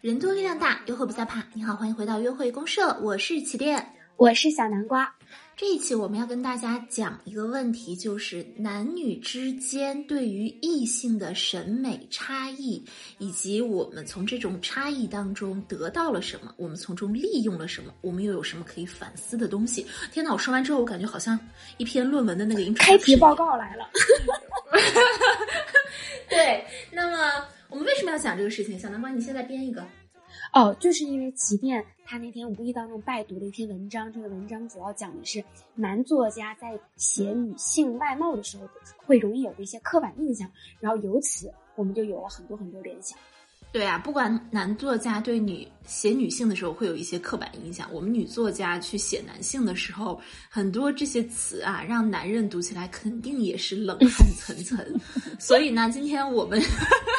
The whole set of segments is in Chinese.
人多力量大，约会不再怕。你好，欢迎回到约会公社，我是起点，我是小南瓜。这一期我们要跟大家讲一个问题，就是男女之间对于异性的审美差异，以及我们从这种差异当中得到了什么，我们从中利用了什么，我们又有什么可以反思的东西？天呐！我说完之后，我感觉好像一篇论文的那个开题报告来了。对，那么我们为什么要讲这个事情？小南瓜，你现在编一个。哦，就是因为即便他那天无意当中拜读了一篇文章，这个文章主要讲的是男作家在写女性外貌的时候会容易有的一些刻板印象，然后由此我们就有了很多很多联想。对啊，不管男作家对女写女性的时候会有一些刻板印象，我们女作家去写男性的时候，很多这些词啊，让男人读起来肯定也是冷 汗涔涔。所以呢，今天我们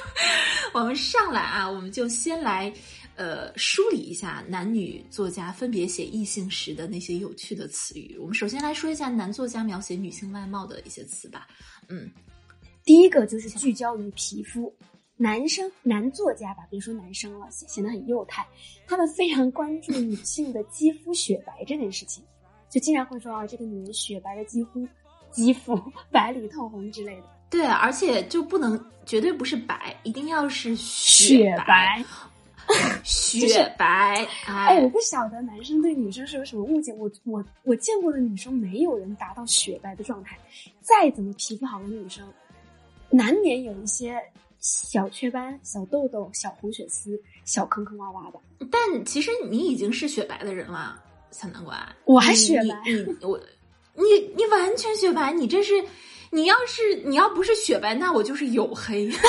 我们上来啊，我们就先来。呃，梳理一下男女作家分别写异性时的那些有趣的词语。我们首先来说一下男作家描写女性外貌的一些词吧。嗯，第一个就是聚焦于皮肤。男生男作家吧，别说男生了，显得很幼态。他们非常关注女性的肌肤雪白这件事情，就经常会说啊，这个女人雪白的肌肤 肌肤白里透红之类的。对，而且就不能绝对不是白，一定要是雪白。雪白，哎，我不晓得男生对女生是有什么误解。我我我见过的女生，没有人达到雪白的状态。再怎么皮肤好的女生，难免有一些小雀斑、小痘痘、小红血丝、小坑坑洼洼的。但其实你已经是雪白的人了，小南瓜。我还雪白，你我你你完全雪白。你这是，你要是你要不是雪白，那我就是黝黑。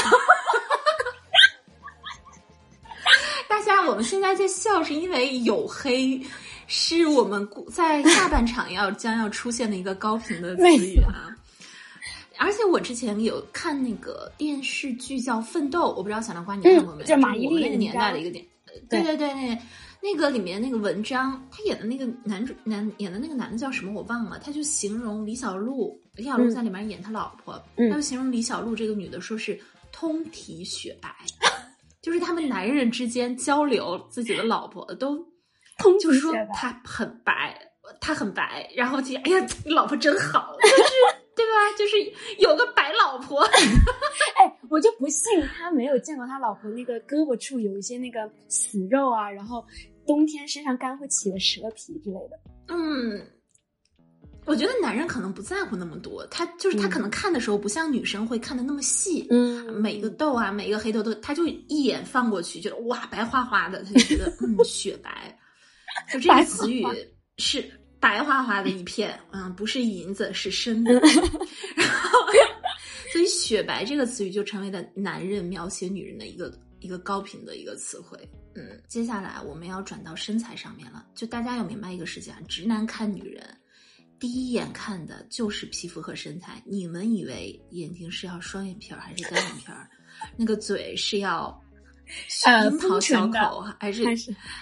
我们现在在笑，是因为黝黑是我们在下半场要将要出现的一个高频的词语啊。而且我之前有看那个电视剧叫《奋斗》，我不知道小南瓜你看过没？就马伊琍那个年代的一个电，对对对，那那个里面那个文章，他演的那个男主男演的那个男的叫什么我忘了，他就形容李小璐，李小璐在里面演他老婆，他就形容李小璐这个女的说是通体雪白。就是他们男人之间交流自己的老婆都，就是说他很白，他很白，然后就哎呀，你老婆真好，就是对吧？就是有个白老婆。哎，我就不信他没有见过他老婆那个胳膊处有一些那个死肉啊，然后冬天身上干会起了蛇皮之类的。嗯。我觉得男人可能不在乎那么多，他就是他可能看的时候不像女生会看的那么细，嗯，每一个痘啊，每一个黑头都，他就一眼放过去，觉得哇白花花的，他就觉得 嗯雪白，就这个词语是白花花的一片，嗯，不是银子是深的，然后所以雪白这个词语就成为了男人描写女人的一个一个高频的一个词汇，嗯，接下来我们要转到身材上面了，就大家要明白一个事情啊，直男看女人。第一眼看的就是皮肤和身材，你们以为眼睛是要双眼皮儿还是单眼皮儿？那个嘴是要樱桃小口还是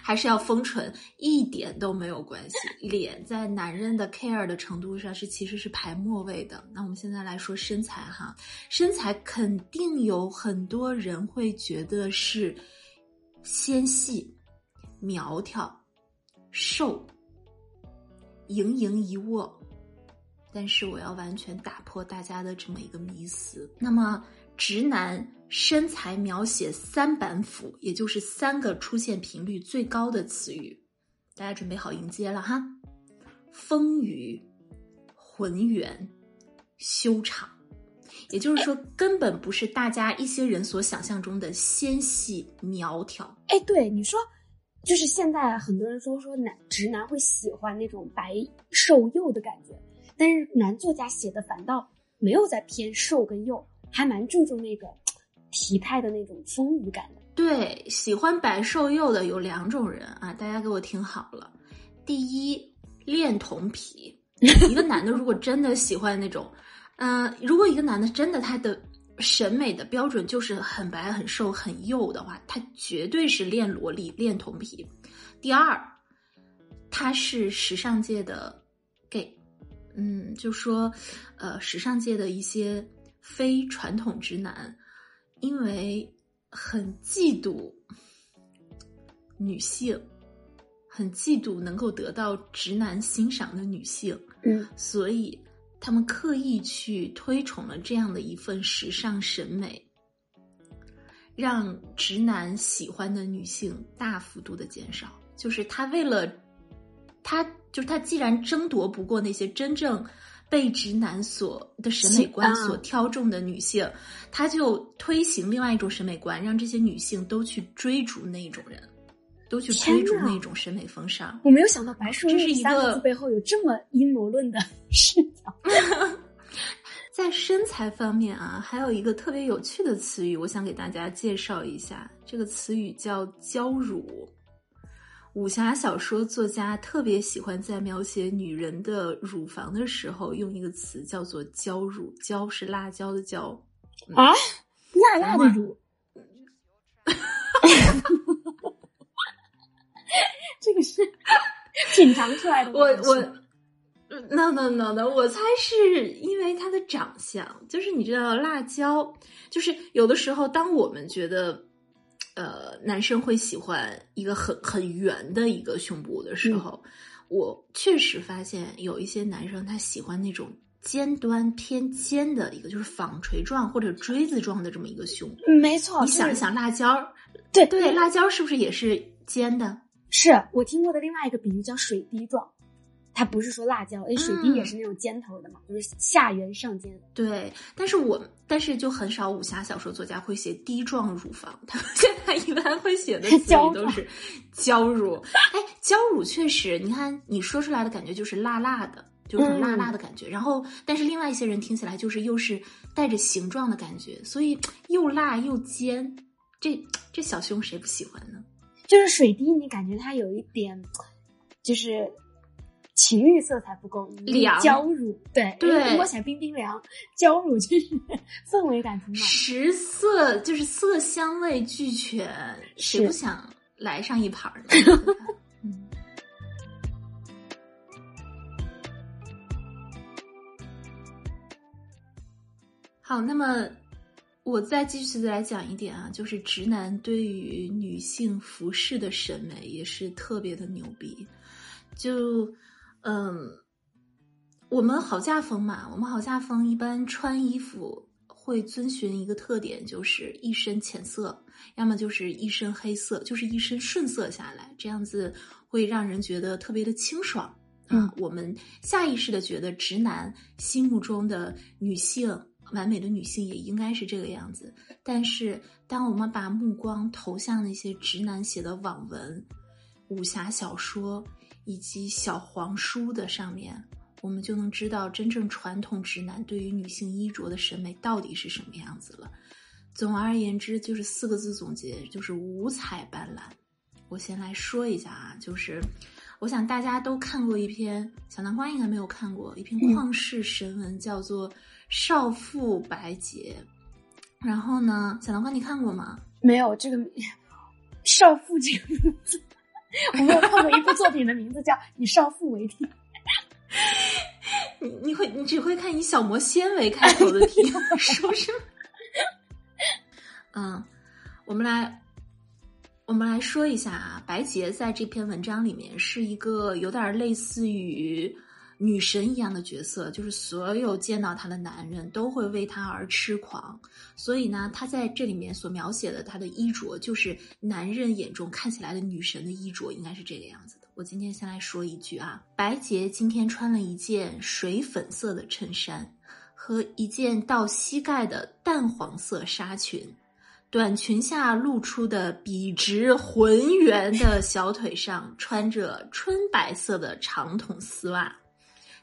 还是要丰唇？一点都没有关系。脸在男人的 care 的程度上是其实是排末位的。那我们现在来说身材哈，身材肯定有很多人会觉得是纤细、苗条、瘦。盈盈一握，但是我要完全打破大家的这么一个迷思。那么，直男身材描写三板斧，也就是三个出现频率最高的词语，大家准备好迎接了哈？丰腴、浑圆、修长，也就是说，根本不是大家一些人所想象中的纤细苗条。哎，对你说。就是现在很多人说说男直男会喜欢那种白瘦幼的感觉，但是男作家写的反倒没有在偏瘦跟幼，还蛮注重那个体态的那种丰腴感的。对，喜欢白瘦幼的有两种人啊，大家给我听好了。第一，恋童癖。一个男的如果真的喜欢那种，嗯，如果一个男的真的他的。审美的标准就是很白、很瘦、很幼的话，他绝对是练萝莉、练童皮。第二，他是时尚界的 gay，嗯，就说呃，时尚界的一些非传统直男，因为很嫉妒女性，很嫉妒能够得到直男欣赏的女性，嗯，所以他们刻意去推崇了这样的一份时尚审美。让直男喜欢的女性大幅度的减少，就是他为了，他就是他既然争夺不过那些真正被直男所的审美观所挑中的女性，他就推行另外一种审美观，让这些女性都去追逐那种人，都去追逐那种审美风尚。我没有想到白树这是一个背后有这么阴谋论的视角。在身材方面啊，还有一个特别有趣的词语，我想给大家介绍一下。这个词语叫“娇乳”。武侠小说作家特别喜欢在描写女人的乳房的时候用一个词，叫做“娇乳”。娇是辣椒的娇啊，辣辣的乳。这个是品尝出来的。我我。no no no no，我猜是因为他的长相，就是你知道，辣椒，就是有的时候，当我们觉得，呃，男生会喜欢一个很很圆的一个胸部的时候，我确实发现有一些男生他喜欢那种尖端偏尖的一个，就是纺锤状或者锥子状的这么一个胸。没错，你想一想，辣椒，对对，辣椒是不是也是尖的？是我听过的另外一个比喻叫水滴状。它不是说辣椒，哎，水滴也是那种尖头的嘛，就是下圆上尖。对，但是我但是就很少武侠小说作家会写滴状乳房，他们 现在一般会写的词语都是娇乳。哎，娇乳确实，你看你说出来的感觉就是辣辣的，就是辣辣的感觉。然后，但是另外一些人听起来就是又是带着形状的感觉，所以又辣又尖，这这小胸谁不喜欢呢？就是水滴，你感觉它有一点，就是。情欲色彩不够，凉娇乳对对，摸起来冰冰凉，娇乳就是 氛围感挺满，食色就是色香味俱全，谁不想来上一盘呢？好，那么我再继续的来讲一点啊，就是直男对于女性服饰的审美也是特别的牛逼，就。嗯，我们好嫁风嘛，我们好嫁风一般穿衣服会遵循一个特点，就是一身浅色，要么就是一身黑色，就是一身顺色下来，这样子会让人觉得特别的清爽。嗯，我们下意识的觉得直男心目中的女性，完美的女性也应该是这个样子。但是，当我们把目光投向那些直男写的网文、武侠小说。以及小黄书的上面，我们就能知道真正传统直男对于女性衣着的审美到底是什么样子了。总而言之，就是四个字总结，就是五彩斑斓。我先来说一下啊，就是我想大家都看过一篇，小南瓜应该没有看过一篇旷世神文，叫做《少妇白洁》。然后呢，小南瓜你看过吗？没有这个“少妇”这个名字。我没有看过一部作品的名字叫《以少妇为题》，你你会你只会看以小魔仙为开头的题，是不是？嗯，我们来我们来说一下啊，白洁在这篇文章里面是一个有点类似于。女神一样的角色，就是所有见到她的男人都会为她而痴狂。所以呢，她在这里面所描写的她的衣着，就是男人眼中看起来的女神的衣着，应该是这个样子的。我今天先来说一句啊，白洁今天穿了一件水粉色的衬衫和一件到膝盖的淡黄色纱裙，短裙下露出的笔直浑圆的小腿上穿着春白色的长筒丝袜。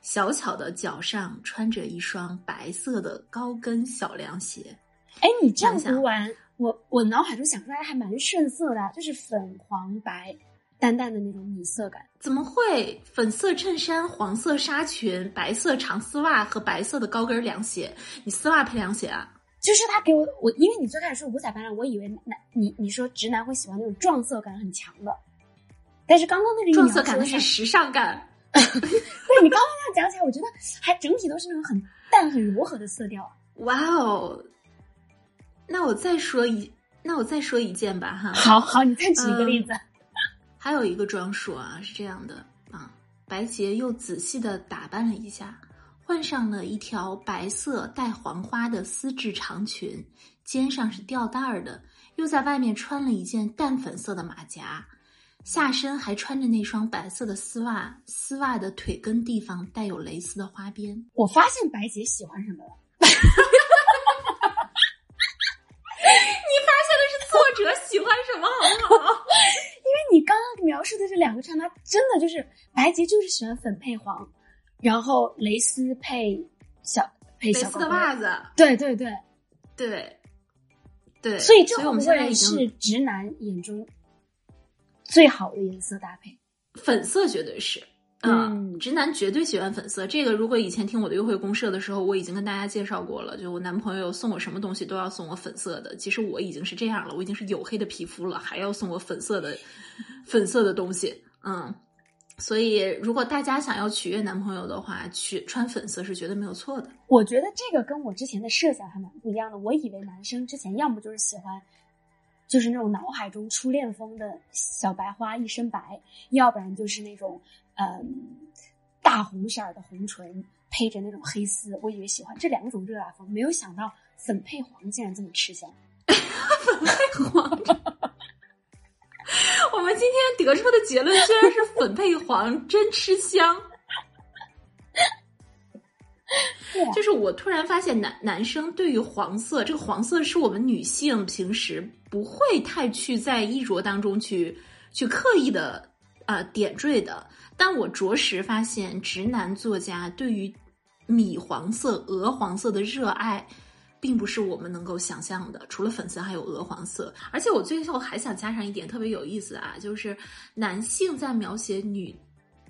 小巧的脚上穿着一双白色的高跟小凉鞋，哎，你这样读完，我我脑海中想出来还蛮顺色的，就是粉黄白，淡淡的那种米色感。怎么会？粉色衬衫、黄色纱裙、白色长丝袜和白色的高跟凉鞋，你丝袜配凉鞋啊？就是他给我我，因为你最开始说五彩斑斓，我以为男你你说直男会喜欢那种撞色感很强的。但是刚刚那个撞色感那是时尚感。对你刚刚那样讲起来，我觉得还整体都是那种很淡、很柔和的色调。哇哦！那我再说一，那我再说一件吧，哈。好好，你再举一个例子。还有一个装束啊，是这样的啊，白洁又仔细的打扮了一下，换上了一条白色带黄花的丝质长裙，肩上是吊带儿的，又在外面穿了一件淡粉色的马甲，下身还穿着那双白色的丝袜，丝袜的腿根地方带有蕾丝的花边。我发现白洁喜欢什么了？你发现的是作者喜欢什么，好不好？因为你刚刚描述的这两个穿搭，真的就是白洁就是喜欢粉配黄，然后蕾丝配小配小的袜子，对对对对对，所以这会不会是直男眼中最好的颜色搭配？粉色绝对是。嗯，直男绝对喜欢粉色。这个如果以前听我的约会公社的时候，我已经跟大家介绍过了。就我男朋友送我什么东西都要送我粉色的。其实我已经是这样了，我已经是黝黑的皮肤了，还要送我粉色的粉色的东西。嗯，所以如果大家想要取悦男朋友的话，去穿粉色是绝对没有错的。我觉得这个跟我之前的设想还蛮不一样的。我以为男生之前要么就是喜欢，就是那种脑海中初恋风的小白花一身白，要不然就是那种。嗯，大红色的红唇配着那种黑丝，我以为喜欢这两种热辣风，没有想到粉配黄竟然这么吃香。粉配黄，我们今天得出的结论居然是粉配黄真吃香。就是我突然发现，男男生对于黄色，这个黄色是我们女性平时不会太去在衣着当中去去刻意的啊点缀的。但我着实发现，直男作家对于米黄色、鹅黄色的热爱，并不是我们能够想象的。除了粉色，还有鹅黄色。而且我最后还想加上一点特别有意思啊，就是男性在描写女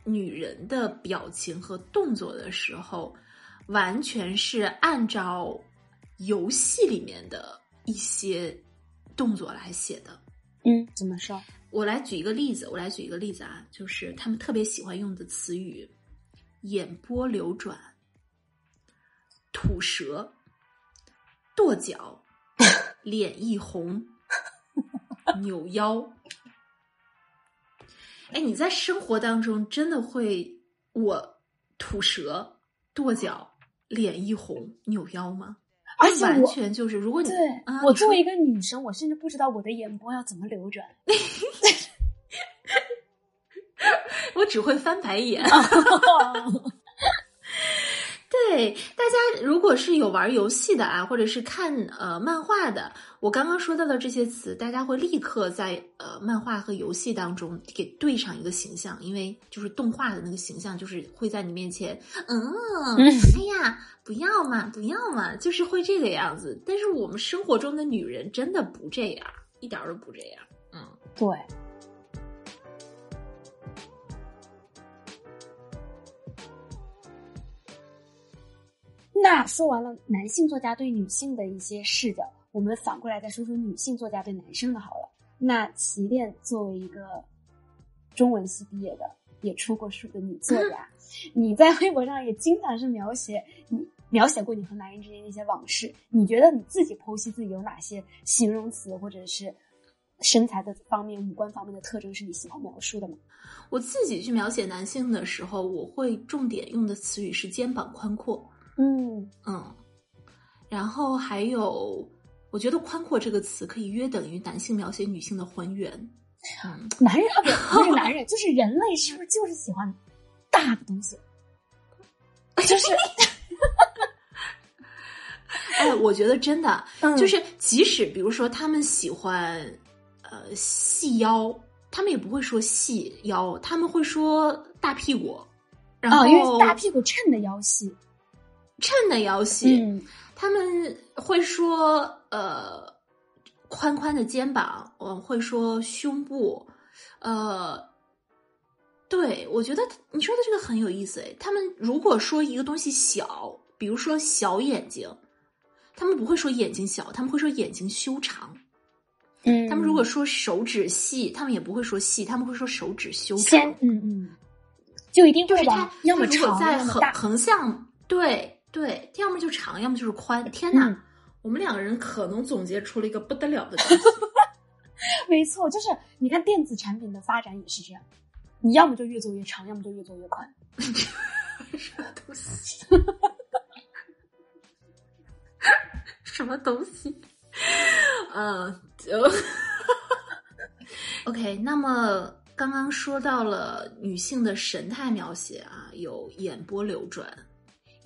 女人的表情和动作的时候，完全是按照游戏里面的一些动作来写的。嗯，怎么说？我来举一个例子，我来举一个例子啊，就是他们特别喜欢用的词语：眼波流转、吐舌、跺脚、脸一红、扭腰。哎，你在生活当中真的会我吐舌、跺脚、脸一红、扭腰吗？而且完全就是，如果你对我作为一个女生，我甚至不知道我的眼波要怎么流转。我只会翻白眼。对大家，如果是有玩游戏的啊，或者是看呃漫画的，我刚刚说到的这些词，大家会立刻在呃漫画和游戏当中给对上一个形象，因为就是动画的那个形象，就是会在你面前，嗯，哎呀，不要嘛，不要嘛，就是会这个样子。但是我们生活中的女人真的不这样，一点都不这样。嗯，对。那说完了男性作家对女性的一些视角，我们反过来再说说女性作家对男生的好了。那齐恋作为一个中文系毕业的，也出过书的女作家，你在微博上也经常是描写你描写过你和男人之间的一些往事。你觉得你自己剖析自己有哪些形容词或者是身材的方面、五官方面的特征是你喜欢描述的吗？我自己去描写男性的时候，我会重点用的词语是肩膀宽阔。嗯嗯，然后还有，我觉得“宽阔”这个词可以约等于男性描写女性的还原。嗯，男人啊，不是男人，就是人类，是不是就是喜欢大的东西？就是，哎，我觉得真的，就是即使比如说他们喜欢呃细腰，他们也不会说细腰，他们会说大屁股。然后因为大屁股衬的腰细。衬的腰细，他们会说呃宽宽的肩膀，我会说胸部，呃，对我觉得你说的这个很有意思诶。他们如果说一个东西小，比如说小眼睛，他们不会说眼睛小，他们会说眼睛修长。嗯，他们如果说手指细，他们也不会说细，他们会说手指修先长。嗯嗯，就一定就是它要么长在横。横向，对对，要么就长，要么就是宽。天哪，嗯我们两个人可能总结出了一个不得了的东西。没错，就是你看电子产品的发展也是这样，你要么就越做越长，要么就越做越宽。什么东西？什么东西？嗯，就 OK。那么刚刚说到了女性的神态描写啊，有眼波流转，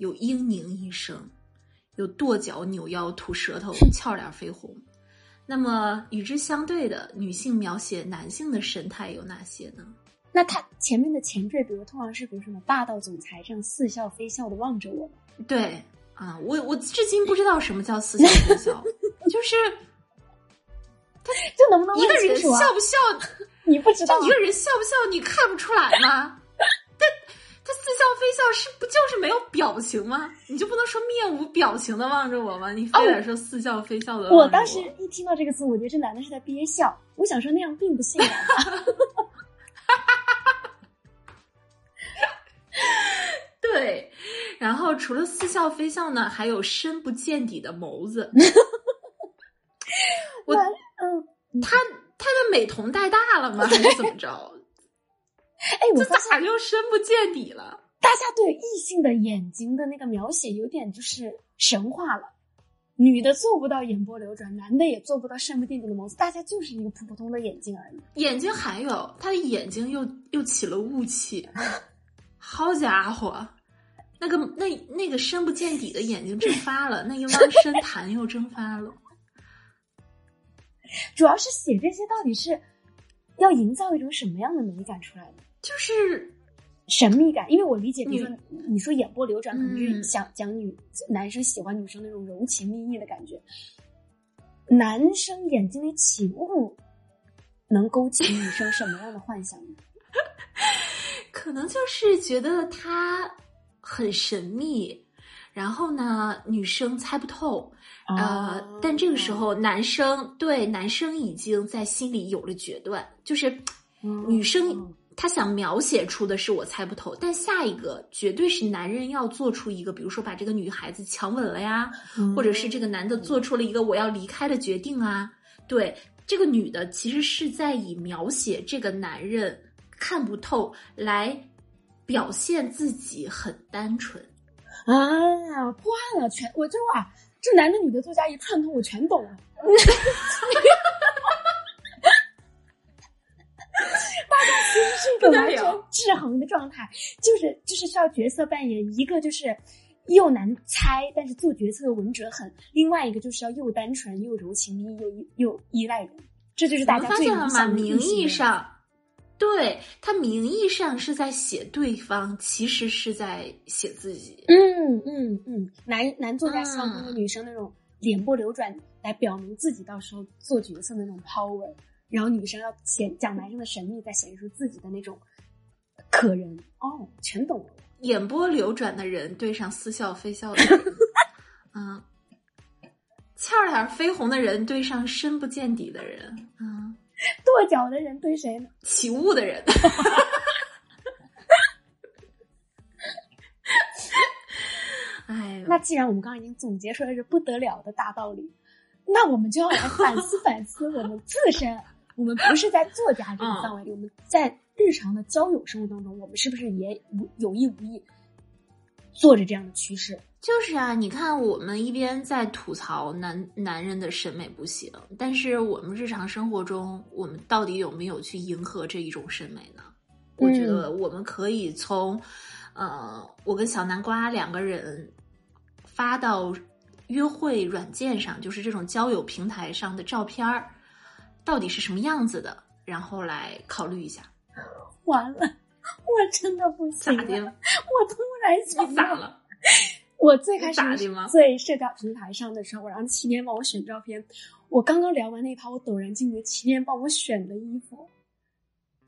有嘤咛一声，有跺脚、扭腰、吐舌头、俏脸绯红。那么与之相对的，女性描写男性的神态有哪些呢？那他前面的前缀，比如通常是比如什么霸道总裁这样似笑非笑的望着我们，对啊，我我至今不知道什么叫似笑非笑，就是 他这能不能一个人？笑不笑，你不知道啊一个人笑不笑，你看不出来吗？他他似笑是不就是没有表情吗？你就不能说面无表情的望着我吗？你非得说似笑非笑的我？当时一听到这个词，我觉得这男的是在憋笑。我想说那样并不性感啊。对，然后除了似笑非笑呢，还有深不见底的眸子。我嗯，他他的美瞳带大了吗？还是怎么着？哎，我咋就深不见底了？大家对异性的眼睛的那个描写有点就是神话了。女的做不到眼波流转，男的也做不到深不见底的眸子，大家就是一个普普通的眼睛而已。眼睛还有他的眼睛又又起了雾气，好家伙，那个那那个深不见底的眼睛蒸发了，那一汪深潭又蒸发了。主要是写这些到底是要营造一种什么样的美感出来的？就是神秘感，因为我理解，比如女说你说眼波流转，可能是嗯想讲女男生喜欢女生那种柔情蜜意的感觉。男生眼睛里起雾，能勾起女生什么样的幻想呢？可能就是觉得他很神秘，然后呢，女生猜不透。呃，哦但这个时候男生对男生已经在心里有了决断，就是嗯女生嗯她想描写出的是我猜不透，但下一个绝对是男人要做出一个，比如说把这个女孩子强吻了呀，嗯或者是这个男的做出了一个我要离开的决定啊。对，这个女的其实是在以描写这个男人看不透来表现自己很单纯。啊，破案了，全我就啊，这男的女的作家一串通，我全懂了。大家其实是一个完全制衡的状态，就是就是需要角色扮演，一个就是又难猜，但是做决策的稳准狠；另外一个就是要又单纯又柔情蜜意，又又依赖人。这就是大家最想的名义上，对他名义上是在写对方，其实是在写自己。嗯嗯嗯，男男作家希望通过嗯。女生那种脸部流转来表明自己到时候做角色的那种 power，然后女生要显讲男生的神秘，再显示出自己的那种可人。哦，全懂了。眼波流转的人对上似笑非笑的人，嗯，俏脸绯红的人对上深不见底的人，嗯，跺脚的人对谁呢？起雾的人。哎呦，那既然我们刚刚已经总结出来是不得了的大道理，那我们就要来反思反思我们自身。我们不是在作家这个范围里，我们在日常的交友生活当中，我们是不是也无有意无意做着这样的趋势？就是啊，你看我们一边在吐槽男男人的审美不行，但是我们日常生活中，我们到底有没有去迎合这一种审美呢？我觉得我们可以从，呃，我跟小南瓜两个人发到约会软件上，就是这种交友平台上的照片儿，到底是什么样子的，然后来考虑一下。完了，我真的不行了，咋的？我突然想到，你咋了？我最开始咋的吗在社交平台上的时候，我让七天帮我选照片。我刚刚聊完那一趴，我陡然惊觉，七天帮我选的衣服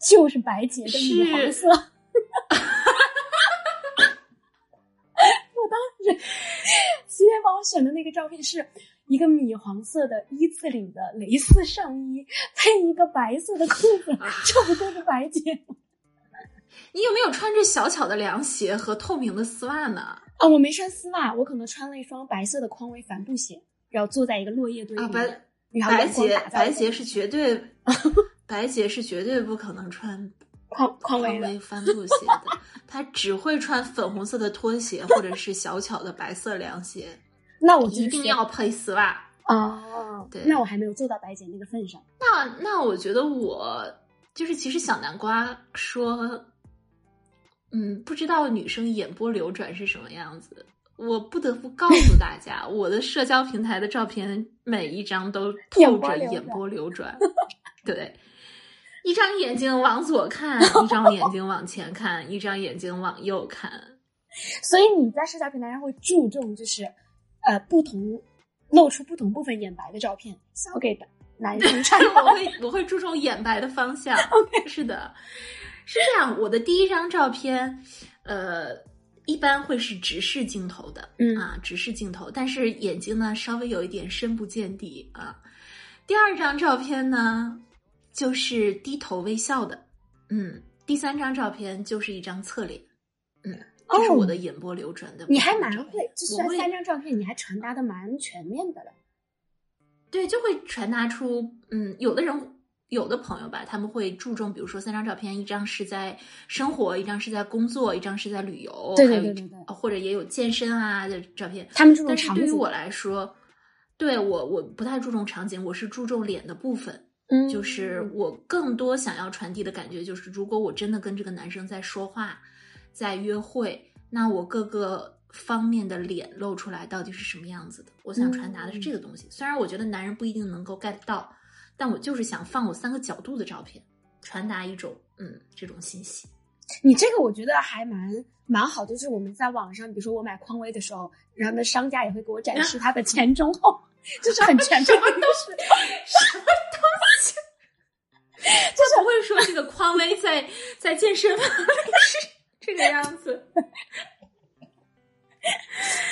就是白洁的米黄是色。我当时七天帮我选的那个照片是一个米黄色的一字领的蕾丝上衣，配一个白色的裤子，这不就是白姐吗？你有没有穿着小巧的凉鞋和透明的丝袜呢？啊，我没穿丝袜，我可能穿了一双白色的匡威帆布鞋，然后坐在一个落叶堆里。啊，白然后白洁阳光打在白洁是绝对，白洁是绝对不可能穿匡匡威的匡威帆布鞋的，他只会穿粉红色的拖鞋或者是小巧的白色凉鞋，那我一定要配丝袜。哦，对那我还没有做到白姐那个份上。那那我觉得我就是，其实小南瓜说，嗯，不知道女生眼波流转是什么样子。我不得不告诉大家，我的社交平台的照片每一张都透着眼波流转，对，一张眼睛往左看，一张眼睛往前看，一张眼睛往右看。所以你在社交平台上会注重就是，呃，不同露出不同部分眼白的照片，想要给男生看我会我会注重眼白的方向。OK，是的，是这样。我的第一张照片，呃，一般会是直视镜头的，嗯啊，直视镜头，但是眼睛呢稍微有一点深不见底啊。第二张照片呢，就是低头微笑的，嗯。第三张照片就是一张侧脸，嗯，这是哦我的眼波流转的。你还蛮会，就是三张照片你还传达的蛮全面的了。对，就会传达出，嗯，有的人，有的朋友吧，他们会注重，比如说三张照片，一张是在生活，一张是在工作，一张是在旅游，对还有一对对对对呃或者也有健身啊的照片。他们注重但是，对于我来说，对我我不太注重场景，我是注重脸的部分。嗯，就是我更多想要传递的感觉，就是如果我真的跟这个男生在说话，在约会，那我各个方面的脸露出来到底是什么样子的？我想传达的是这个东西。虽然我觉得男人不一定能够 get 到，但我就是想放我三个角度的照片，传达一种嗯这种信息。你这个我觉得还蛮蛮好，就是我们在网上，比如说我买匡威的时候，然后呢商家也会给我展示 他的前中后，就是很全面的都是 什么东西？就不会说这个匡威在在健身房里是这个样子。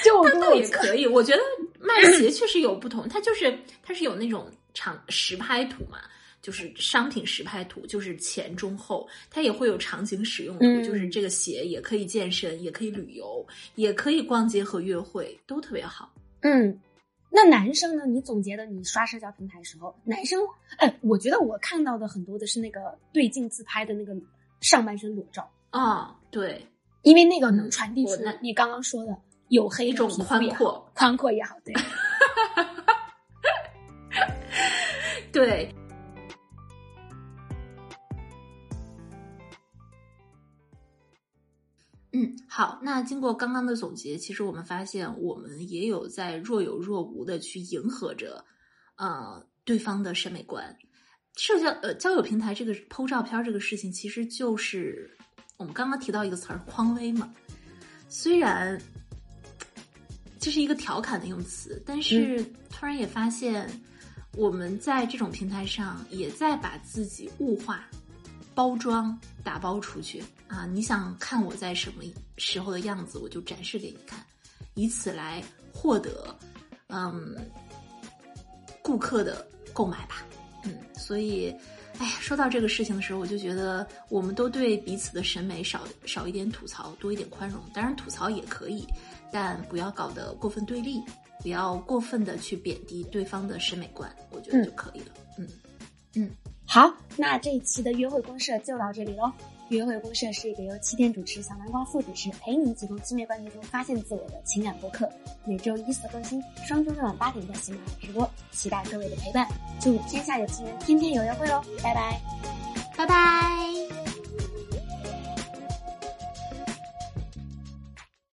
就我跟倒我也可以，我觉得卖 鞋确实有不同，它就是它是有那种长实拍图嘛，就是商品实拍图，就是前中后，它也会有场景使用图，嗯就是这个鞋也可以健身，也可以旅游，也可以逛街和约会，都特别好。嗯，那男生呢？你总结的你刷社交平台时候，男生哎，我觉得我看到的很多的是那个对镜自拍的那个上半身裸照，哦，对，因为那个能传递出来你刚刚说的有黑一种宽阔，宽阔也好，对。对。嗯，好。那经过刚刚的总结，其实我们发现，我们也有在若有若无的去迎合着，呃，对方的审美观。社交呃交友平台这个剖照片这个事情，其实就是我们刚刚提到一个词儿“匡威”嘛。虽然这是一个调侃的用词，但是突然也发现，我们在这种平台上也在把自己物化、包装、打包出去啊！你想看我在什么时候的样子，我就展示给你看，以此来获得嗯顾客的购买吧。嗯，所以，哎呀，说到这个事情的时候，我就觉得我们都对彼此的审美少少一点吐槽，多一点宽容。当然，吐槽也可以，但不要搞得过分对立，不要过分的去贬低对方的审美观，我觉得就可以了。嗯好，那这一期的约会公社就到这里喽。约会公社是一个由七天主持、小南瓜副主持，陪你一起从亲密关系中发现自我的情感播客。每周一四更新，双周日晚八点在喜马拉雅直播，期待各位的陪伴。祝天下有情人天天有约会哦，拜拜！拜拜。